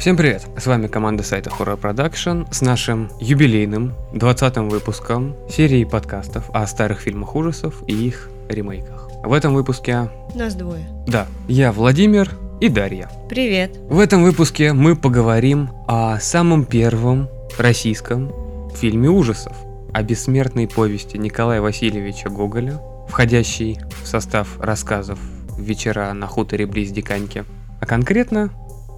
Всем привет! С вами команда сайта Horror Production с нашим юбилейным 20-м выпуском серии подкастов о старых фильмах ужасов и их ремейках. В этом выпуске... Нас двое. Да, я Владимир и Дарья. Привет. В этом выпуске мы поговорим о самом первом российском фильме ужасов, о бессмертной повести Николая Васильевича Гоголя, входящей в состав рассказов «Вечера на хуторе близ Диканьки», а конкретно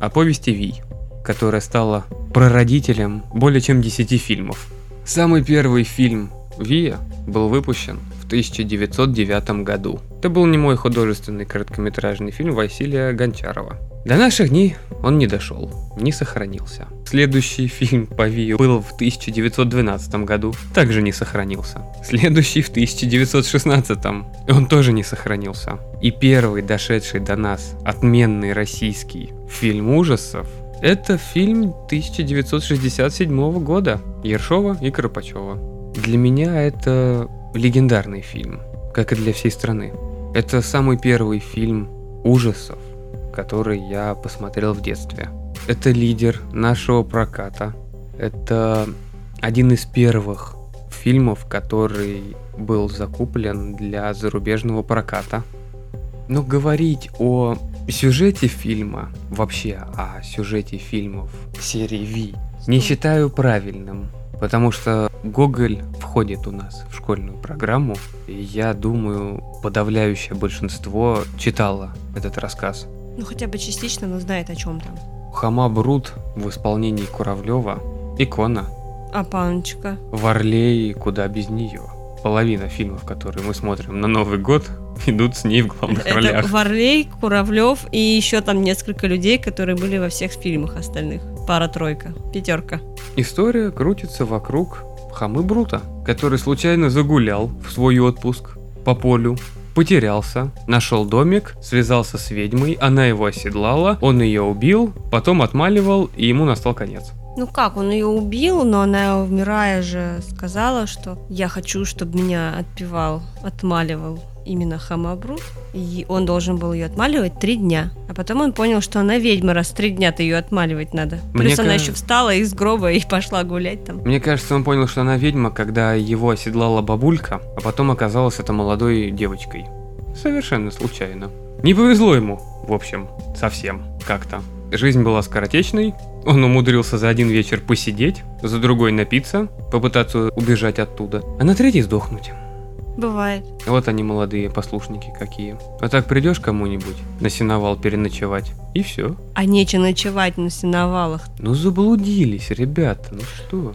о повести Вий, которая стала прародителем более чем 10 фильмов. Самый первый фильм Вия был выпущен в 1909 году. Это был не мой художественный короткометражный фильм Василия Гончарова. До наших дней он не дошел, не сохранился. Следующий фильм по Вию был в 1912 году, также не сохранился. Следующий в 1916, он тоже не сохранился. И первый дошедший до нас отменный российский фильм ужасов это фильм 1967 года Ершова и Карпачева. Для меня это легендарный фильм, как и для всей страны. Это самый первый фильм ужасов, который я посмотрел в детстве. Это лидер нашего проката. Это один из первых фильмов, который был закуплен для зарубежного проката. Но говорить о сюжете фильма, вообще о сюжете фильмов серии Ви, не считаю правильным. Потому что Гоголь входит у нас в школьную программу, и я думаю, подавляющее большинство читало этот рассказ. Ну хотя бы частично, но знает о чем там. Хама Брут в исполнении Куравлева, икона. А Паночка? В Орле куда без нее. Половина фильмов, которые мы смотрим на Новый год, идут с ней в главных Это ролях. Варлей, Куравлев и еще там несколько людей, которые были во всех фильмах остальных. Пара-тройка, пятерка. История крутится вокруг Хамы Брута, который случайно загулял в свой отпуск по полю, потерялся, нашел домик, связался с ведьмой, она его оседлала, он ее убил, потом отмаливал, и ему настал конец. Ну как, он ее убил, но она, умирая же, сказала, что я хочу, чтобы меня отпевал, отмаливал именно Хамабрут, и он должен был ее отмаливать три дня. А потом он понял, что она ведьма, раз три дня-то ее отмаливать надо. Мне Плюс она кажется- еще встала из гроба и пошла гулять там. Мне кажется, он понял, что она ведьма, когда его оседлала бабулька, а потом оказалась это молодой девочкой. Совершенно случайно. Не повезло ему, в общем, совсем, как-то. Жизнь была скоротечной, он умудрился за один вечер посидеть, за другой напиться, попытаться убежать оттуда, а на третий сдохнуть. Бывает. Вот они молодые послушники какие. А так придешь кому-нибудь на сеновал переночевать, и все. А нече ночевать на сеновалах. Ну заблудились, ребята, ну что?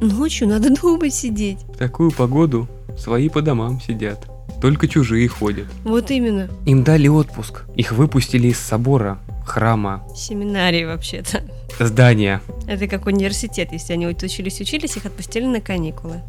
Ночью надо дома сидеть. В такую погоду свои по домам сидят. Только чужие ходят. Вот именно. Им дали отпуск. Их выпустили из собора, храма, Семинарии вообще-то. здания. Это как университет. Если они учились, учились, их отпустили на каникулы.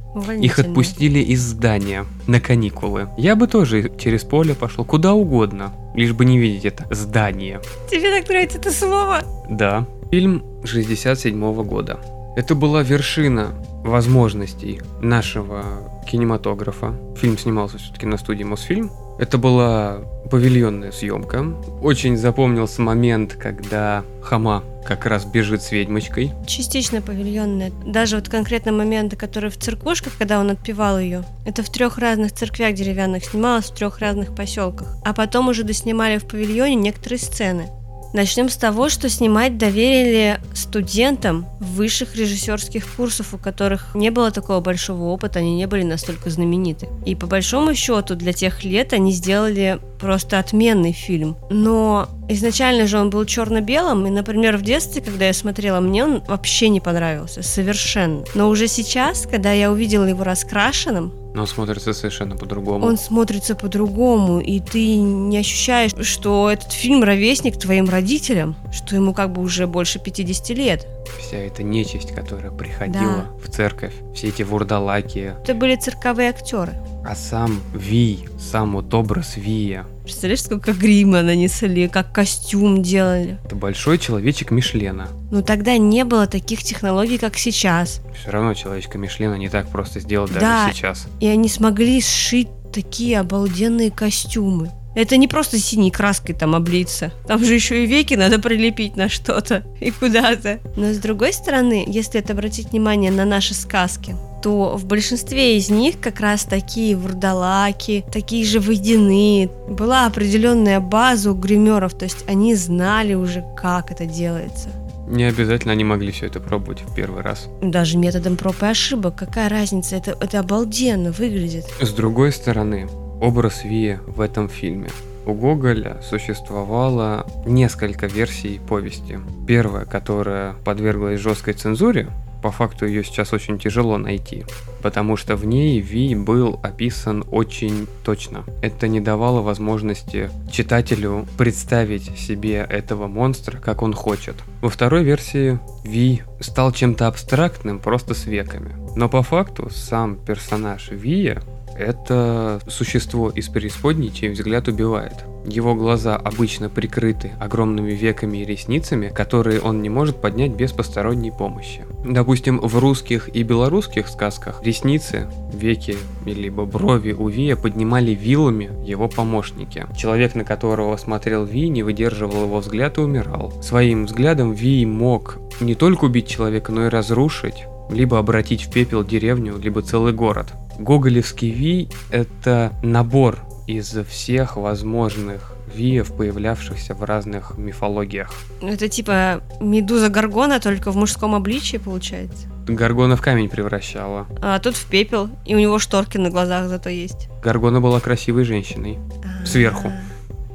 Их отпустили из здания на каникулы. Я бы тоже через поле пошел куда угодно, лишь бы не видеть это здание. Тебе так нравится это слово? Да. Фильм 67 года. Это была вершина возможностей нашего кинематографа. Фильм снимался все-таки на студии Мосфильм. Это была павильонная съемка. Очень запомнился момент, когда Хама как раз бежит с ведьмочкой. Частично павильонная. Даже вот конкретно моменты, которые в церквушках, когда он отпевал ее, это в трех разных церквях деревянных снималось, в трех разных поселках. А потом уже доснимали в павильоне некоторые сцены. Начнем с того, что снимать доверили студентам высших режиссерских курсов, у которых не было такого большого опыта, они не были настолько знамениты. И по большому счету для тех лет они сделали просто отменный фильм. Но изначально же он был черно-белым, и, например, в детстве, когда я смотрела, мне он вообще не понравился, совершенно. Но уже сейчас, когда я увидела его раскрашенным, Но он смотрится совершенно по-другому. он смотрится по-другому, и ты не ощущаешь, что этот фильм ровесник твоим родителям, что ему как бы уже больше 50 лет. Вся эта нечисть, которая приходила в церковь, все эти вурдалаки, Это были цирковые актеры. А сам Вий, сам вот образ Вия, Представляешь, сколько грима нанесли, как костюм делали. это большой человечек Мишлена. Но тогда не было таких технологий, как сейчас. Все равно человечка Мишлена не так просто сделать Да. даже сейчас. И они смогли сшить такие обалденные костюмы. Это не просто синей краской там облиться. Там же еще и веки надо прилепить на что-то и куда-то. Но с другой стороны, если это обратить внимание на наши сказки, то в большинстве из них как раз такие вурдалаки, такие же водяные. Была определенная база у гримеров, то есть они знали уже, как это делается. Не обязательно они могли все это пробовать в первый раз. Даже методом проб и ошибок. Какая разница? Это, это обалденно выглядит. С другой стороны, образ Вия в этом фильме. У Гоголя существовало несколько версий повести. Первая, которая подверглась жесткой цензуре, по факту ее сейчас очень тяжело найти, потому что в ней Ви был описан очень точно. Это не давало возможности читателю представить себе этого монстра, как он хочет. Во второй версии Ви стал чем-то абстрактным, просто с веками. Но по факту сам персонаж Вия это существо из преисподней, чей взгляд убивает. Его глаза обычно прикрыты огромными веками и ресницами, которые он не может поднять без посторонней помощи. Допустим, в русских и белорусских сказках ресницы, веки либо брови у Вия поднимали вилами его помощники. Человек, на которого смотрел Ви, не выдерживал его взгляд и умирал. Своим взглядом Ви мог не только убить человека, но и разрушить либо обратить в пепел деревню, либо целый город. Гоголевский Ви – это набор из всех возможных виев, появлявшихся в разных мифологиях. Это типа медуза Гаргона, только в мужском обличии, получается? Гаргона в камень превращала. А тут в пепел, и у него шторки на глазах зато есть. Гаргона была красивой женщиной. А-а-а. Сверху.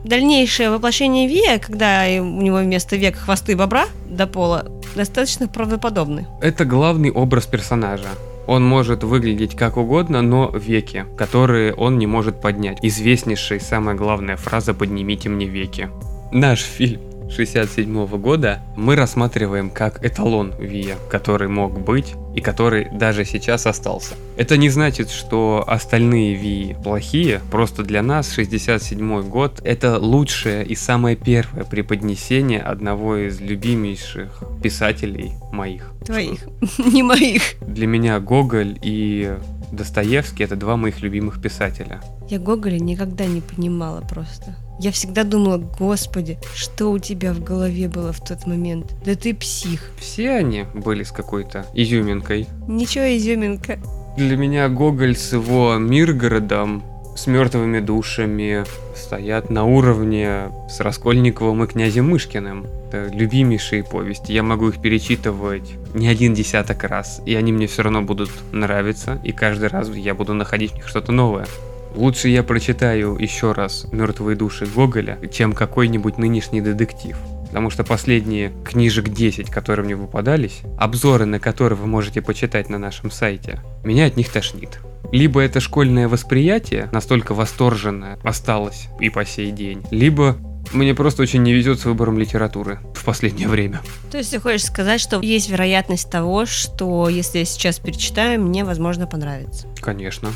Дальнейшее воплощение Вия, когда у него вместо век хвосты бобра до пола, достаточно правдоподобны. Это главный образ персонажа. Он может выглядеть как угодно, но веки, которые он не может поднять. Известнейшая самая главная фраза «поднимите мне веки». Наш фильм 67 года мы рассматриваем как эталон Вия, который мог быть и который даже сейчас остался. Это не значит, что остальные Ви плохие, просто для нас 67 год это лучшее и самое первое преподнесение одного из любимейших писателей моих. Твоих, не моих. Для меня Гоголь и Достоевский это два моих любимых писателя. Я Гоголя никогда не понимала просто. Я всегда думала, господи, что у тебя в голове было в тот момент? Да ты псих. Все они были с какой-то изюминкой. Ничего изюминка. Для меня Гоголь с его Миргородом, с мертвыми душами стоят на уровне с Раскольниковым и князем Мышкиным. Это любимейшие повести. Я могу их перечитывать не один десяток раз, и они мне все равно будут нравиться, и каждый раз я буду находить в них что-то новое. Лучше я прочитаю еще раз «Мертвые души» Гоголя, чем какой-нибудь нынешний детектив. Потому что последние книжек 10, которые мне выпадались, обзоры на которые вы можете почитать на нашем сайте, меня от них тошнит. Либо это школьное восприятие настолько восторженное осталось и по сей день, либо мне просто очень не везет с выбором литературы в последнее время. То есть ты хочешь сказать, что есть вероятность того, что если я сейчас перечитаю, мне, возможно, понравится? Конечно.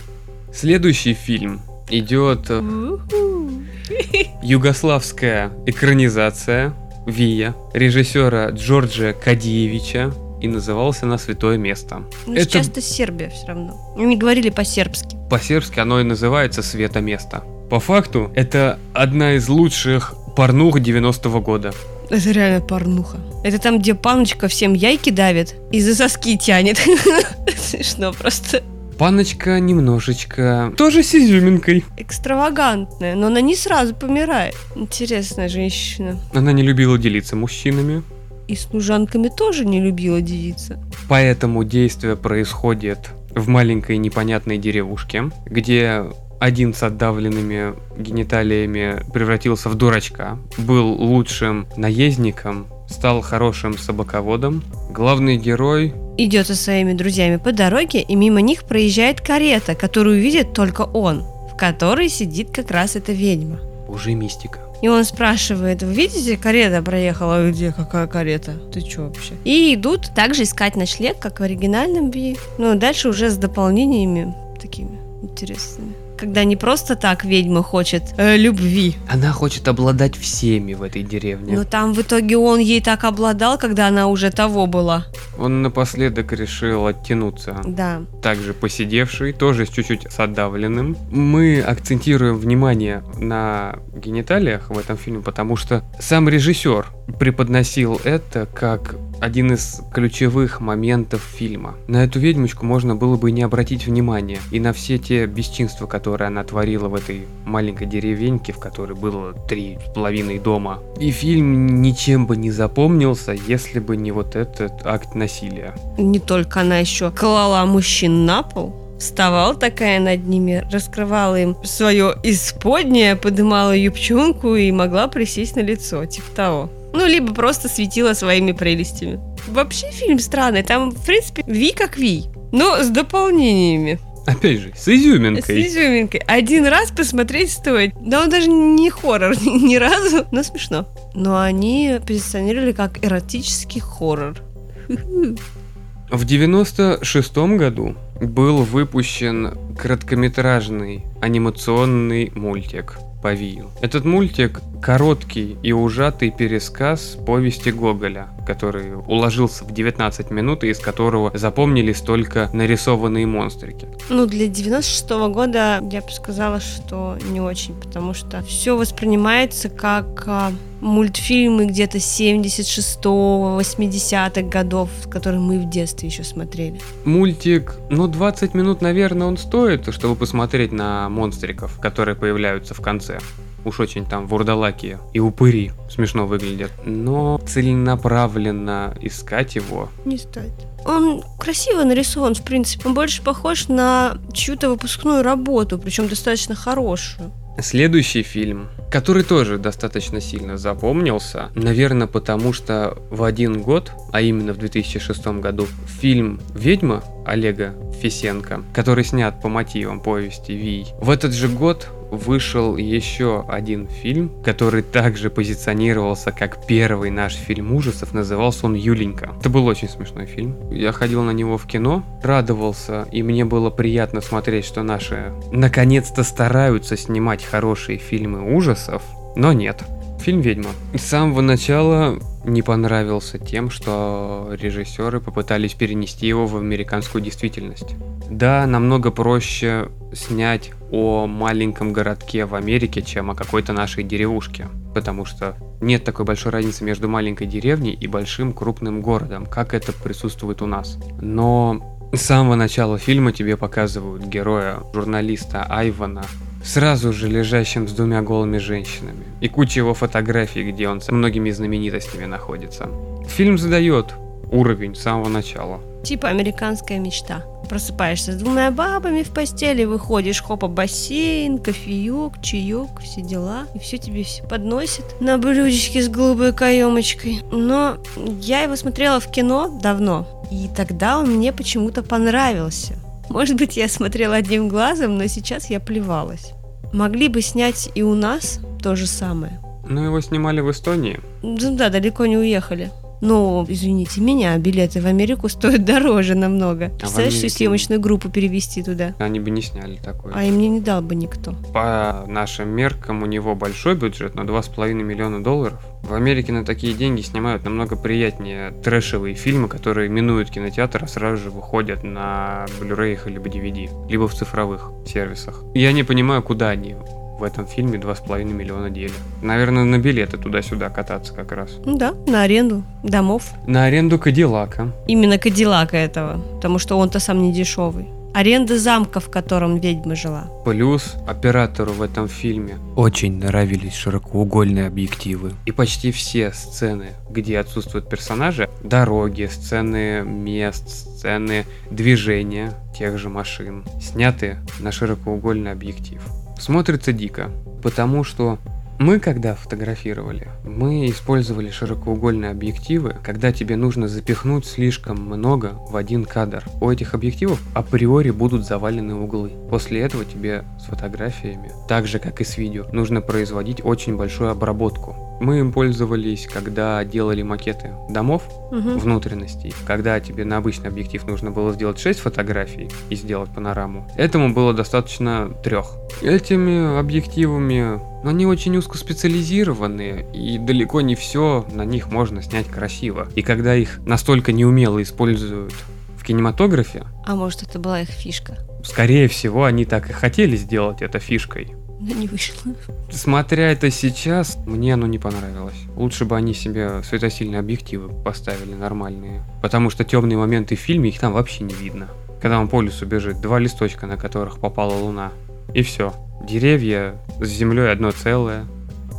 Следующий фильм идет югославская экранизация Вия режиссера Джорджа Кадиевича и назывался она «Святое место». Ну, Это... сейчас это Сербия все равно. Не говорили по-сербски. По-сербски оно и называется «Свято место». По факту, это одна из лучших порнух 90-го года. Это реально порнуха. Это там, где паночка всем яйки давит и за соски тянет. Смешно просто. Паночка немножечко тоже с изюминкой. Экстравагантная, но она не сразу помирает. Интересная женщина. Она не любила делиться мужчинами. И служанками тоже не любила делиться. Поэтому действие происходит в маленькой непонятной деревушке, где один с отдавленными гениталиями превратился в дурачка, был лучшим наездником, стал хорошим собаководом. Главный герой идет со своими друзьями по дороге, и мимо них проезжает карета, которую видит только он, в которой сидит как раз эта ведьма. Уже мистика. И он спрашивает, вы видите, карета проехала, где какая карета? Ты что вообще? И идут также искать ночлег, как в оригинальном Би. Ну, дальше уже с дополнениями такими интересными. Когда не просто так ведьма хочет э, любви. Она хочет обладать всеми в этой деревне. Но там в итоге он ей так обладал, когда она уже того была. Он напоследок решил оттянуться. Да. Также посидевший, тоже с чуть-чуть с отдавленным. Мы акцентируем внимание на гениталиях в этом фильме, потому что сам режиссер преподносил это как один из ключевых моментов фильма. На эту ведьмочку можно было бы не обратить внимания, и на все те бесчинства, которые она творила в этой маленькой деревеньке, в которой было три с половиной дома. И фильм ничем бы не запомнился, если бы не вот этот акт насилия. Не только она еще клала мужчин на пол, вставала такая над ними, раскрывала им свое исподнее, подымала юбчонку и могла присесть на лицо, типа того. Ну, либо просто светила своими прелестями. Вообще фильм странный, там, в принципе, Ви как Ви, но с дополнениями. Опять же, с изюминкой. С изюминкой. Один раз посмотреть стоит. Да он даже не хоррор ни, разу, но смешно. Но они позиционировали как эротический хоррор. В 96 году был выпущен короткометражный анимационный мультик по Вию. Этот мультик короткий и ужатый пересказ повести Гоголя, который уложился в 19 минут и из которого запомнились только нарисованные монстрики. Ну, для 96 -го года я бы сказала, что не очень, потому что все воспринимается как а, мультфильмы где-то 76-го, 80-х годов, которые мы в детстве еще смотрели. Мультик, ну, 20 минут, наверное, он стоит, чтобы посмотреть на монстриков, которые появляются в конце. Уж очень там вурдалаки и упыри смешно выглядят. Но целенаправленно искать его... Не стоит. Он красиво нарисован, в принципе. Он больше похож на чью-то выпускную работу, причем достаточно хорошую. Следующий фильм, который тоже достаточно сильно запомнился, наверное, потому что в один год, а именно в 2006 году, фильм «Ведьма» Олега Фисенко, который снят по мотивам повести Вий, в этот же год вышел еще один фильм, который также позиционировался как первый наш фильм ужасов, назывался он «Юленька». Это был очень смешной фильм. Я ходил на него в кино, радовался, и мне было приятно смотреть, что наши наконец-то стараются снимать хорошие фильмы ужасов, но нет. Фильм «Ведьма». С самого начала не понравился тем, что режиссеры попытались перенести его в американскую действительность. Да, намного проще снять о маленьком городке в Америке, чем о какой-то нашей деревушке. Потому что нет такой большой разницы между маленькой деревней и большим крупным городом, как это присутствует у нас. Но с самого начала фильма тебе показывают героя, журналиста Айвана, сразу же лежащим с двумя голыми женщинами. И куча его фотографий, где он с многими знаменитостями находится. Фильм задает уровень с самого начала. Типа американская мечта. Просыпаешься с двумя бабами в постели, выходишь, хопа, бассейн, кофеек, чаек, все дела. И все тебе все подносят на блюдечке с голубой каемочкой. Но я его смотрела в кино давно, и тогда он мне почему-то понравился. Может быть, я смотрела одним глазом, но сейчас я плевалась. Могли бы снять и у нас то же самое. Но его снимали в Эстонии. Ну да, далеко не уехали. Но, извините меня, билеты в Америку стоят дороже намного. Представляешь, всю съемочную группу перевести туда? Они бы не сняли такое. А им не, не дал бы никто. По нашим меркам у него большой бюджет, но 2,5 миллиона долларов. В Америке на такие деньги снимают намного приятнее трэшевые фильмы, которые минуют кинотеатр, а сразу же выходят на Blu-ray либо DVD, либо в цифровых сервисах. Я не понимаю, куда они в этом фильме 2,5 миллиона дели. Наверное, на билеты туда-сюда кататься как раз. Ну да, на аренду домов. На аренду Кадиллака. Именно Кадиллака этого, потому что он-то сам не дешевый. Аренда замка, в котором ведьма жила. Плюс оператору в этом фильме очень нравились широкоугольные объективы. И почти все сцены, где отсутствуют персонажи, дороги, сцены мест, сцены движения тех же машин, сняты на широкоугольный объектив. Смотрится дико, потому что мы когда фотографировали, мы использовали широкоугольные объективы, когда тебе нужно запихнуть слишком много в один кадр. У этих объективов априори будут завалены углы. После этого тебе с фотографиями, так же как и с видео, нужно производить очень большую обработку. Мы им пользовались, когда делали макеты домов, Мгм. внутренностей. Когда тебе на обычный объектив нужно было сделать 6 фотографий и сделать панораму, этому было достаточно трех. Этими объективами ну, они очень узкоспециализированные, и далеко не все на них можно снять красиво. И когда их настолько неумело используют в кинематографе, А может, это была их фишка? скорее всего, они так и хотели сделать это фишкой. Но не вышло. Смотря это сейчас, мне оно не понравилось. Лучше бы они себе светосильные объективы поставили нормальные. Потому что темные моменты в фильме, их там вообще не видно. Когда он по лесу бежит, два листочка, на которых попала луна. И все. Деревья с землей одно целое.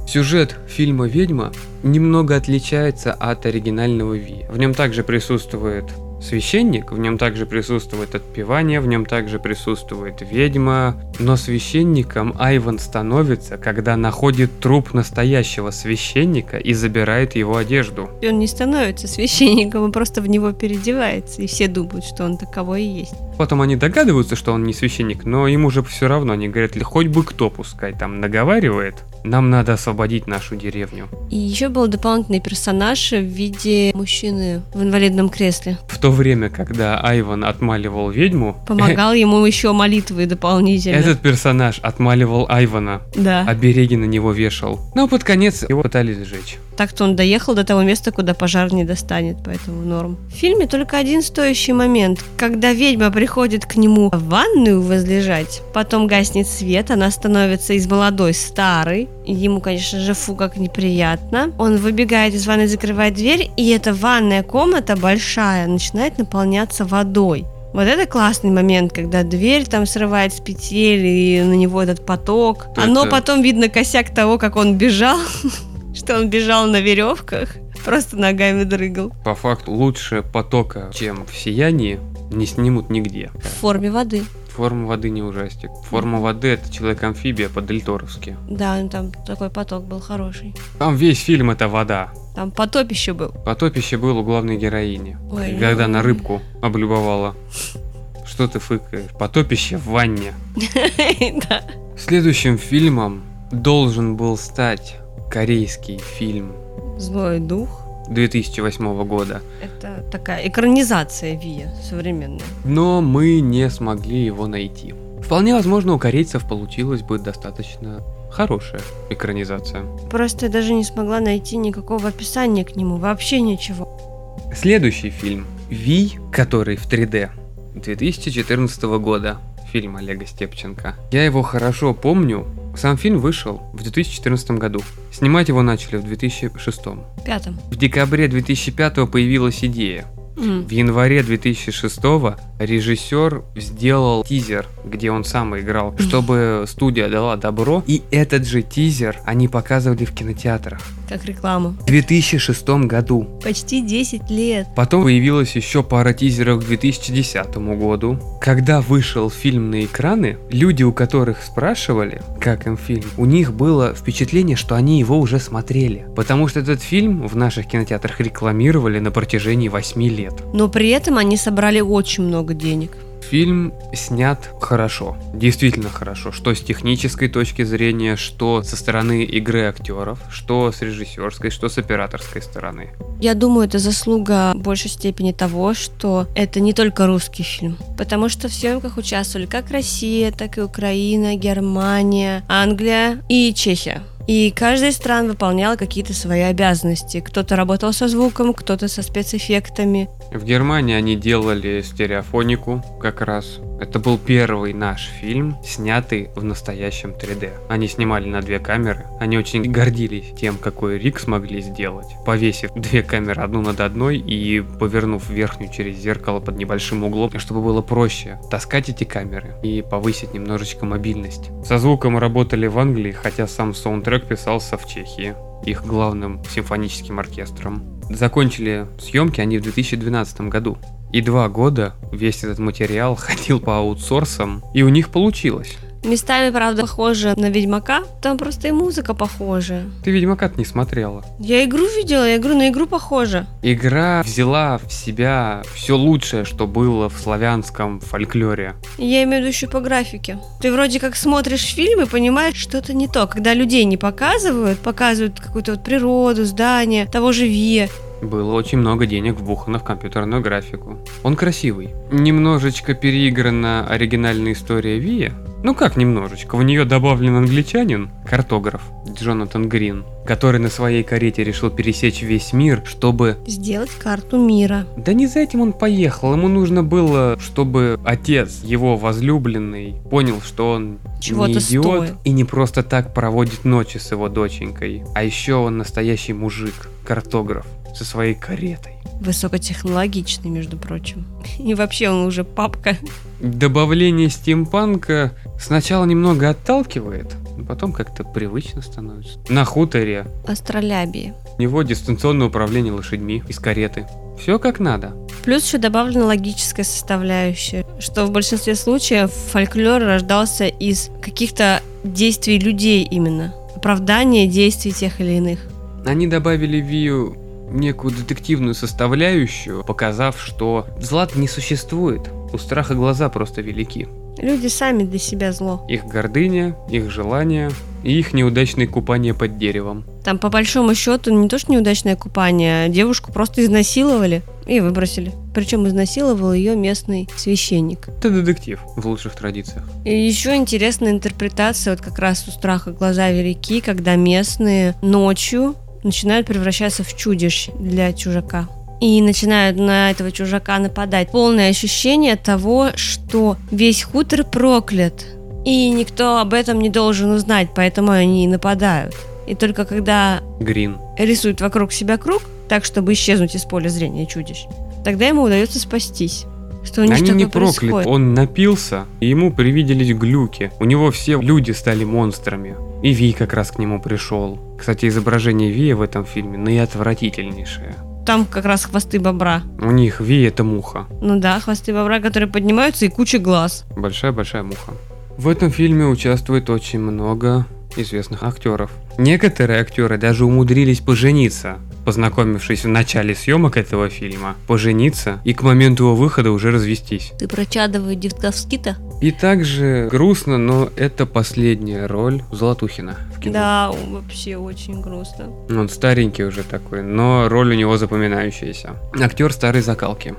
Сюжет фильма «Ведьма» немного отличается от оригинального Ви. В нем также присутствует священник, в нем также присутствует отпевание, в нем также присутствует ведьма, но священником Айван становится, когда находит труп настоящего священника и забирает его одежду. И он не становится священником, он просто в него переодевается, и все думают, что он таковой и есть. Потом они догадываются, что он не священник, но им уже все равно, они говорят, «Ли, хоть бы кто пускай там наговаривает, нам надо освободить нашу деревню. И еще был дополнительный персонаж в виде мужчины в инвалидном кресле. В то время, когда Айван отмаливал ведьму, Помогал ему еще молитвы дополнительно. этот персонаж отмаливал Айвана, Да. обереги на него вешал. Но под конец его пытались сжечь. Так-то он доехал до того места, куда пожар не достанет, поэтому норм. В фильме только один стоящий момент, когда ведьма приходит к нему в ванную возлежать, потом гаснет свет, она становится из молодой старой, ему, конечно же, фу, как неприятно. Он выбегает из ванной, закрывает дверь, и эта ванная комната большая начинает наполняться водой. Вот это классный момент, когда дверь там срывает с петель, и на него этот поток. Это- Но потом видно косяк того, как он бежал, что он бежал на веревках, просто ногами дрыгал. По факту лучше потока, чем в сиянии, не снимут нигде. В форме воды. Форма воды не ужастик. Форма воды это человек-амфибия по-дельторовски. Да, ну там такой поток был хороший. Там весь фильм это вода. Там потопище был. Потопище было у главной героини. Ой. Когда на рыбку облюбовала. Что ты фыкаешь? Потопище в ванне. Да. Следующим фильмом должен был стать корейский фильм Злой дух. 2008 года. Это такая экранизация Вия современная. Но мы не смогли его найти. Вполне возможно, у корейцев получилась бы достаточно хорошая экранизация. Просто я даже не смогла найти никакого описания к нему. Вообще ничего. Следующий фильм «Ви», который в 3D 2014 года. Фильм Олега Степченко. Я его хорошо помню. Сам фильм вышел в 2014 году. Снимать его начали в 2006. Пятом. В декабре 2005 появилась идея. М. В январе 2006 режиссер сделал тизер, где он сам играл, чтобы студия дала добро. И этот же тизер они показывали в кинотеатрах Как рекламу. в 2006 году. Почти 10 лет. Потом появилась еще пара тизеров к 2010 году. Когда вышел фильм на экраны, люди, у которых спрашивали, как им фильм, у них было впечатление, что они его уже смотрели. Потому что этот фильм в наших кинотеатрах рекламировали на протяжении 8 лет. Но при этом они собрали очень много денег. Фильм снят хорошо, действительно хорошо, что с технической точки зрения, что со стороны игры актеров, что с режиссерской, что с операторской стороны. Я думаю, это заслуга в большей степени того, что это не только русский фильм. Потому что в съемках участвовали как Россия, так и Украина, Германия, Англия и Чехия. И каждая из стран выполняла какие-то свои обязанности. Кто-то работал со звуком, кто-то со спецэффектами. В Германии они делали стереофонику как раз. Это был первый наш фильм, снятый в настоящем 3D. Они снимали на две камеры. Они очень гордились тем, какой рик смогли сделать, повесив две камеры одну над одной и повернув верхнюю через зеркало под небольшим углом, чтобы было проще таскать эти камеры и повысить немножечко мобильность. Со звуком работали в Англии, хотя сам саундтрек писался в Чехии их главным симфоническим оркестром. Закончили съемки они в 2012 году. И два года весь этот материал ходил по аутсорсам, и у них получилось. Местами, правда, похоже на Ведьмака. Там просто и музыка похожа. Ты ведьмака не смотрела. Я игру видела, я игру на игру похожа. Игра взяла в себя все лучшее, что было в славянском фольклоре. Я имею в виду еще по графике. Ты вроде как смотришь фильм и понимаешь, что-то не то. Когда людей не показывают, показывают какую-то вот природу, здание, того же Вия. Было очень много денег вбухано в компьютерную графику. Он красивый. Немножечко переиграна оригинальная история Вия. Ну как немножечко, в нее добавлен англичанин, картограф Джонатан Грин, который на своей карете решил пересечь весь мир, чтобы... Сделать карту мира. Да не за этим он поехал, ему нужно было, чтобы отец, его возлюбленный, понял, что он Чего-то не идиот стоит. и не просто так проводит ночи с его доченькой, а еще он настоящий мужик, картограф, со своей каретой. Высокотехнологичный, между прочим. И вообще он уже папка. Добавление стимпанка сначала немного отталкивает, но потом как-то привычно становится. На хуторе Астролябии. у него дистанционное управление лошадьми из кареты. Все как надо. Плюс еще добавлена логическая составляющая, что в большинстве случаев фольклор рождался из каких-то действий людей именно. Оправдание действий тех или иных. Они добавили Вию некую детективную составляющую, показав, что зла не существует. У страха глаза просто велики. Люди сами для себя зло. Их гордыня, их желания и их неудачные купания под деревом. Там по большому счету не то что неудачное купание, а девушку просто изнасиловали и выбросили. Причем изнасиловал ее местный священник. Это детектив в лучших традициях. И еще интересная интерпретация, вот как раз у страха глаза велики, когда местные ночью начинают превращаться в чудищ для чужака. И начинают на этого чужака нападать. Полное ощущение того, что весь хутор проклят. И никто об этом не должен узнать, поэтому они и нападают. И только когда Грин. рисует вокруг себя круг, так, чтобы исчезнуть из поля зрения чудищ, тогда ему удается спастись. Что у них Они не происходит. Он напился, и ему привиделись глюки. У него все люди стали монстрами. И Ви как раз к нему пришел. Кстати, изображение Ви в этом фильме наиотвратительнейшее. Там как раз хвосты бобра. У них Ви это муха. Ну да, хвосты бобра, которые поднимаются, и куча глаз. Большая-большая муха. В этом фильме участвует очень много известных актеров. Некоторые актеры даже умудрились пожениться, познакомившись в начале съемок этого фильма, пожениться и к моменту его выхода уже развестись. Ты про чадовые девковски-то? И также грустно, но это последняя роль Золотухина в кино. Да, вообще очень грустно. Он старенький уже такой, но роль у него запоминающаяся. Актер старой закалки.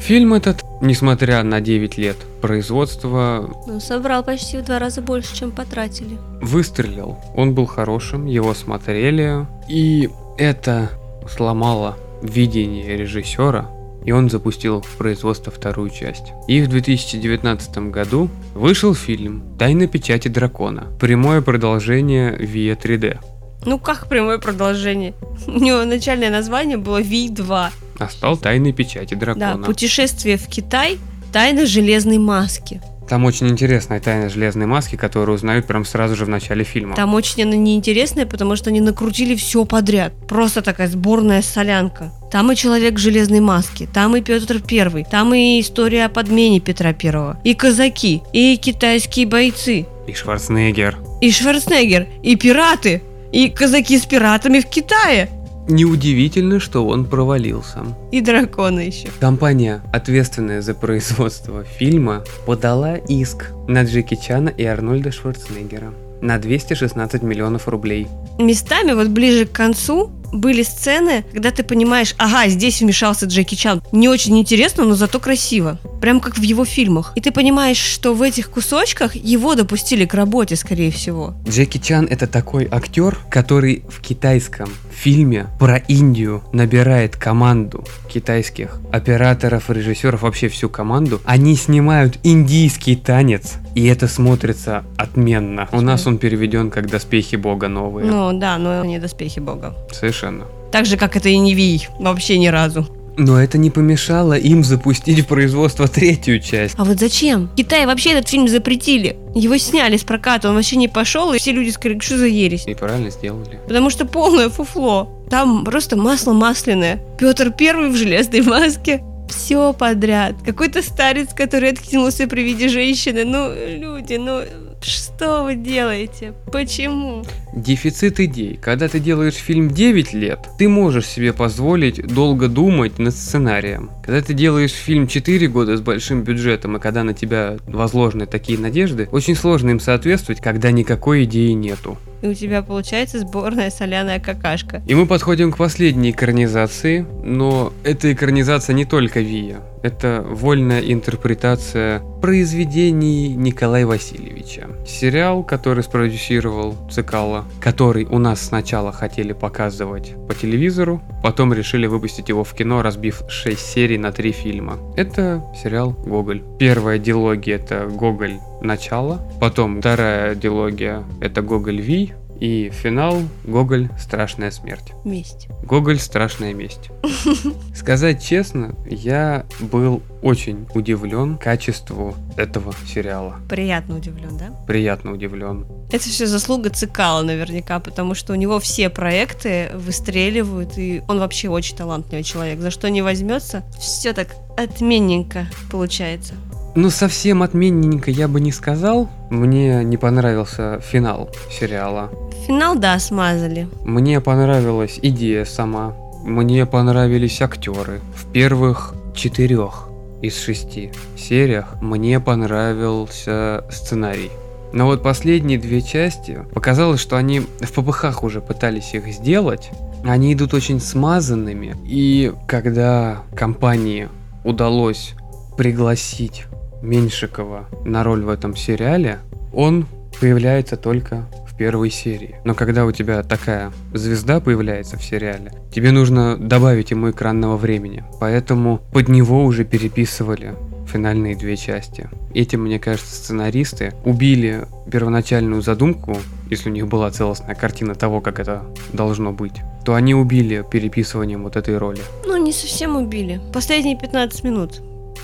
Фильм этот, несмотря на 9 лет производства, Ну, собрал почти в два раза больше, чем потратили. выстрелил. Он был хорошим, его смотрели, и это сломало видение режиссера, и он запустил в производство вторую часть. И в 2019 году вышел фильм «Тайна печати дракона», прямое продолжение Via 3D. Ну, как прямое продолжение? У него начальное название было Ви-2. А стал «Тайной печати Да, дракона». путешествие в Китай, тайна железной маски. Там очень интересная тайна железной маски, которую узнают прям сразу же в начале фильма. Там очень она неинтересная, потому что они накрутили все подряд. Просто такая сборная солянка. Там и человек в железной маске, там и Петр Первый, там и история о подмене Петра Первого, и казаки, и китайские бойцы, И Шварценеггер. и Шварценеггер, и пираты, и казаки с пиратами в Китае, Неудивительно, что он провалился. и драконы еще. Компания, ответственная за производство фильма, подала иск на Джеки Чана и Арнольда Шварценеггера на 216 миллионов рублей. Местами вот ближе к концу были сцены, когда ты понимаешь, ага, здесь вмешался Джеки Чан. Не очень интересно, но зато красиво. Прям как в его фильмах. И ты понимаешь, что в этих кусочках его допустили к работе, скорее всего. Джеки Чан это такой актер, который в китайском фильме про Индию набирает команду китайских операторов, режиссеров, вообще всю команду. Они снимают индийский танец, и это смотрится отменно. У нас он переведен как «Доспехи Бога новые». Ну да, но не доспехи бога. Совершенно. Так же, как это и не Вий. Вообще ни разу. Но это не помешало им запустить в производство третью часть. А вот зачем? В Китае вообще этот фильм запретили. Его сняли с проката, он вообще не пошел, и все люди сказали, что за ересь. И правильно сделали. Потому что полное фуфло. Там просто масло масляное. Петр Первый в железной маске. Все подряд. Какой-то старец, который откинулся при виде женщины. Ну, люди, ну... Что вы делаете? Почему? Дефицит идей. Когда ты делаешь фильм 9 лет, ты можешь себе позволить долго думать над сценарием. Когда ты делаешь фильм 4 года с большим бюджетом, и когда на тебя возложены такие надежды, очень сложно им соответствовать, когда никакой идеи нету. И у тебя получается сборная соляная какашка. И мы подходим к последней экранизации, но эта экранизация не только Вия. Это вольная интерпретация произведений Николая Васильевича. Сериал, который спродюсировал Цикало, который у нас сначала хотели показывать по телевизору, потом решили выпустить его в кино, разбив 6 серий на 3 фильма. Это сериал «Гоголь». Первая дилогия это «Гоголь. Начало», потом вторая дилогия это «Гоголь Ви», и финал Гоголь Страшная смерть. Месть. Гоголь Страшная месть. Сказать честно, я был очень удивлен качеству этого сериала. Приятно удивлен, да? Приятно удивлен. Это все заслуга Цикала наверняка, потому что у него все проекты выстреливают, и он вообще очень талантливый человек. За что не возьмется, все так отменненько получается. Ну, совсем отменненько я бы не сказал. Мне не понравился финал сериала. Финал, да, смазали. Мне понравилась идея сама. Мне понравились актеры. В первых четырех из шести сериях мне понравился сценарий. Но вот последние две части показалось, что они в попыхах уже пытались их сделать. Они идут очень смазанными. И когда компании удалось пригласить Меньшикова на роль в этом сериале, он появляется только в первой серии. Но когда у тебя такая звезда появляется в сериале, тебе нужно добавить ему экранного времени. Поэтому под него уже переписывали финальные две части. Этим, мне кажется, сценаристы убили первоначальную задумку, если у них была целостная картина того, как это должно быть, то они убили переписыванием вот этой роли. Ну, не совсем убили. Последние 15 минут.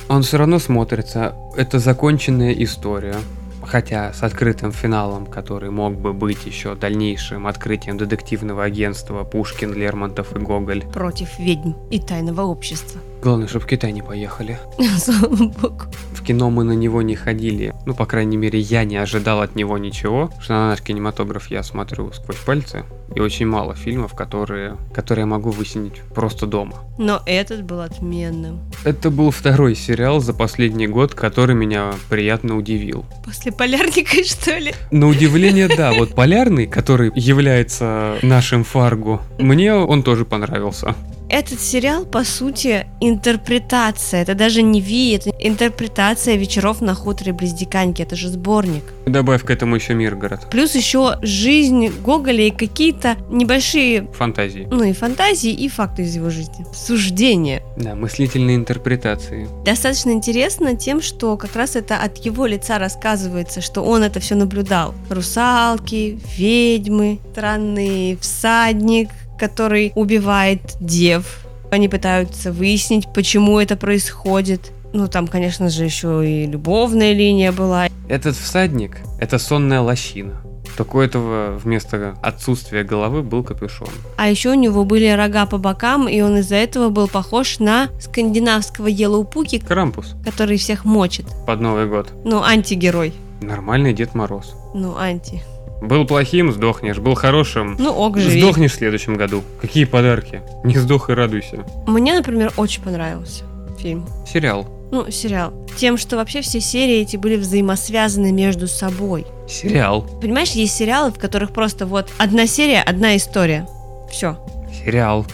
Он все равно смотрится. Это законченная история. Хотя с открытым финалом, который мог бы быть еще дальнейшим открытием детективного агентства Пушкин, Лермонтов и Гоголь. Против ведьм и тайного общества. Главное, чтобы в Китай не поехали. Слава богу. В кино мы на него не ходили. Ну, по крайней мере, я не ожидал от него ничего. Что на наш кинематограф я смотрю сквозь пальцы. И очень мало фильмов, которые, которые я могу высинить просто дома. Но этот был отменным. Это был второй сериал за последний год, который меня приятно удивил. После полярника, что ли? На удивление, да. Вот полярный, который является нашим Фарго, мне он тоже понравился. Этот сериал, по сути, интерпретация. Это даже не Ви, это интерпретация вечеров на хуторе близ Диканьки. Это же сборник. Добавь к этому еще Миргород. Плюс еще жизнь Гоголя и какие-то небольшие, Фантазии. ну и фантазии, и факты из его жизни. Суждения. Да, мыслительные интерпретации. Достаточно интересно тем, что как раз это от его лица рассказывается, что он это все наблюдал. Русалки, ведьмы, странный всадник, который убивает дев. Они пытаются выяснить, почему это происходит. Ну, там, конечно же, еще и любовная линия была. Этот всадник – это сонная лощина. Только у этого вместо отсутствия головы был капюшон. А еще у него были рога по бокам, и он из-за этого был похож на скандинавского Елоупуки, Крампус который всех мочит. под Новый год. Ну, антигерой. Нормальный Дед Мороз. Ну, анти. Был плохим – сдохнешь, был хорошим Ну, ок, живи. Сдохнешь в следующем году. Какие подарки? Не сдох и радуйся. Мне, например, очень понравился фильм. Сериал. Ну, сериал. Тем, что вообще все серии эти были взаимосвязаны между собой. Сериал. Понимаешь, есть сериалы, в которых просто вот одна серия, одна история. Все. Сериал.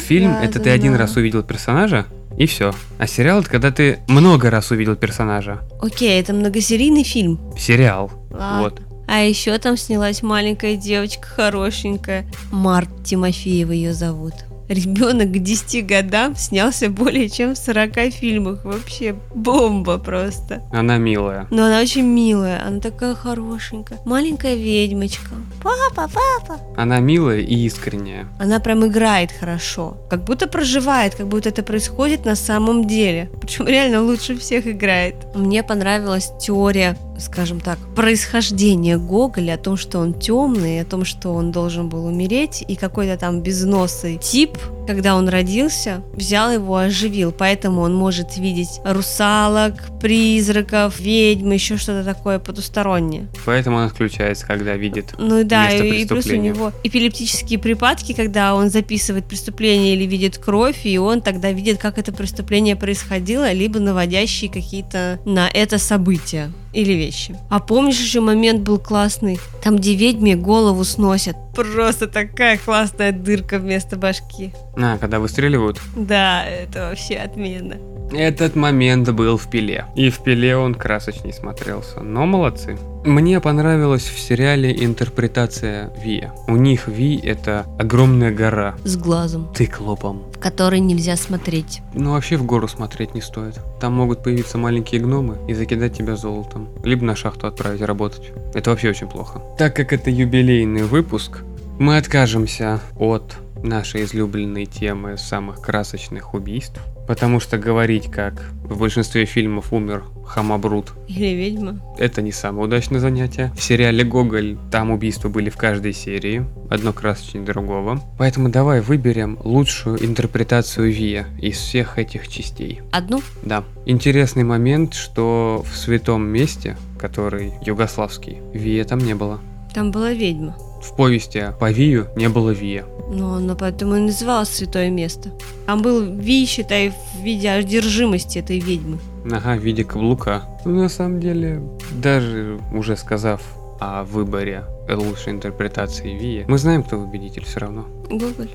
Фильм – это ты один раз увидел персонажа, и все. А сериал – это когда ты много раз увидел персонажа. Окей, это многосерийный фильм. Сериал. Ладно. Вот. А еще там снялась маленькая девочка хорошенькая. Март Тимофеева ее зовут. Ребенок к 10 годам снялся более чем в 40 фильмах. Вообще бомба просто. Она милая. Но она очень милая, она такая хорошенькая. Маленькая ведьмочка. Папа, папа. Она милая и искренняя. Она прям играет хорошо. Как будто проживает, как будто это происходит на самом деле. Причем реально лучше всех играет. Мне понравилась теория, скажем так, происхождения Гоголя, о том, что он темный, о том, что он должен был умереть, и какой-то там безносый тип live. Когда он родился, взял его, оживил, поэтому он может видеть русалок, призраков, ведьм, еще что-то такое потустороннее. Поэтому он отключается, когда видит Ну да, место и, и плюс у него эпилептические припадки, когда он записывает преступление или видит кровь, и он тогда видит, как это преступление происходило, либо наводящие какие-то на это события или вещи. А помнишь еще момент был классный? Там, где ведьме голову сносят. Просто такая классная дырка вместо башки. А, когда выстреливают. Да, это вообще отменно. Этот момент был в пиле. И в пиле он красочней смотрелся. Но молодцы. Мне понравилась в сериале интерпретация Вия. У них Ви это огромная гора. С глазом, Циклопом. в который нельзя смотреть. Ну вообще в гору смотреть не стоит. Там могут появиться маленькие гномы и закидать тебя золотом. Либо на шахту отправить работать. Это вообще очень плохо. Так как это юбилейный выпуск, мы откажемся от нашей излюбленной темы самых красочных убийств. Потому что говорить, как в большинстве фильмов умер Хамабрут, Или ведьма. это не самое удачное занятие. В сериале «Гоголь» там убийства были в каждой серии, одно красочнее другого. Поэтому давай выберем лучшую интерпретацию Вия из всех этих частей. Одну? Да. Интересный момент, что в святом месте, который югославский, Вия там не было. Там была ведьма. В повести по Вию не было Вия. Ну, оно поэтому и называлось святое место. Там был Ви, считай, в виде одержимости этой ведьмы. Ага, в виде каблука. Ну, на самом деле, даже уже сказав о выборе лучшей интерпретации Вии, мы знаем, кто победитель все равно. Гоголь.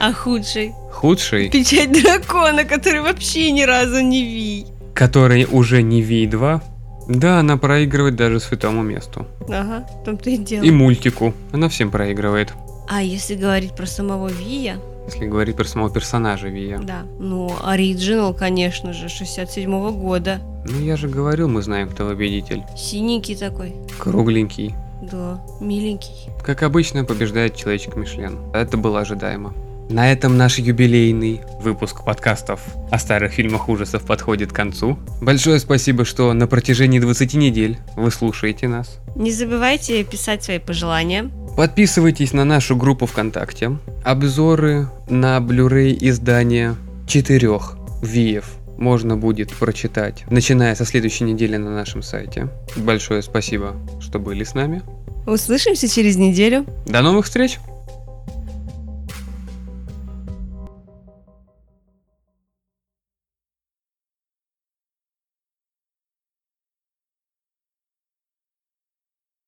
А худший? Худший, Печать дракона, который вообще ни разу не Ви. который уже не Ви 2, да, она проигрывает даже святому месту. Ага, в том-то и дело. И мультику. Она всем проигрывает. А если говорить про самого Вия, Если говорить про самого персонажа Вия. да, ну, оригинал, конечно же, 67-го года. Ну, я же говорил, мы знаем, кто победитель. Синенький такой. Кругленький. Да, миленький. Как обычно, побеждает человечек Мишлен. Это было ожидаемо. На этом наш юбилейный выпуск подкастов о старых фильмах ужасов подходит к концу. Большое спасибо, что на протяжении 20 недель вы слушаете нас. Не забывайте писать свои пожелания. Подписывайтесь на нашу группу ВКонтакте. Обзоры на Blu-ray издания четырех Виев можно будет прочитать, начиная со следующей недели на нашем сайте. Большое спасибо, что были с нами. Услышимся через неделю. До новых встреч!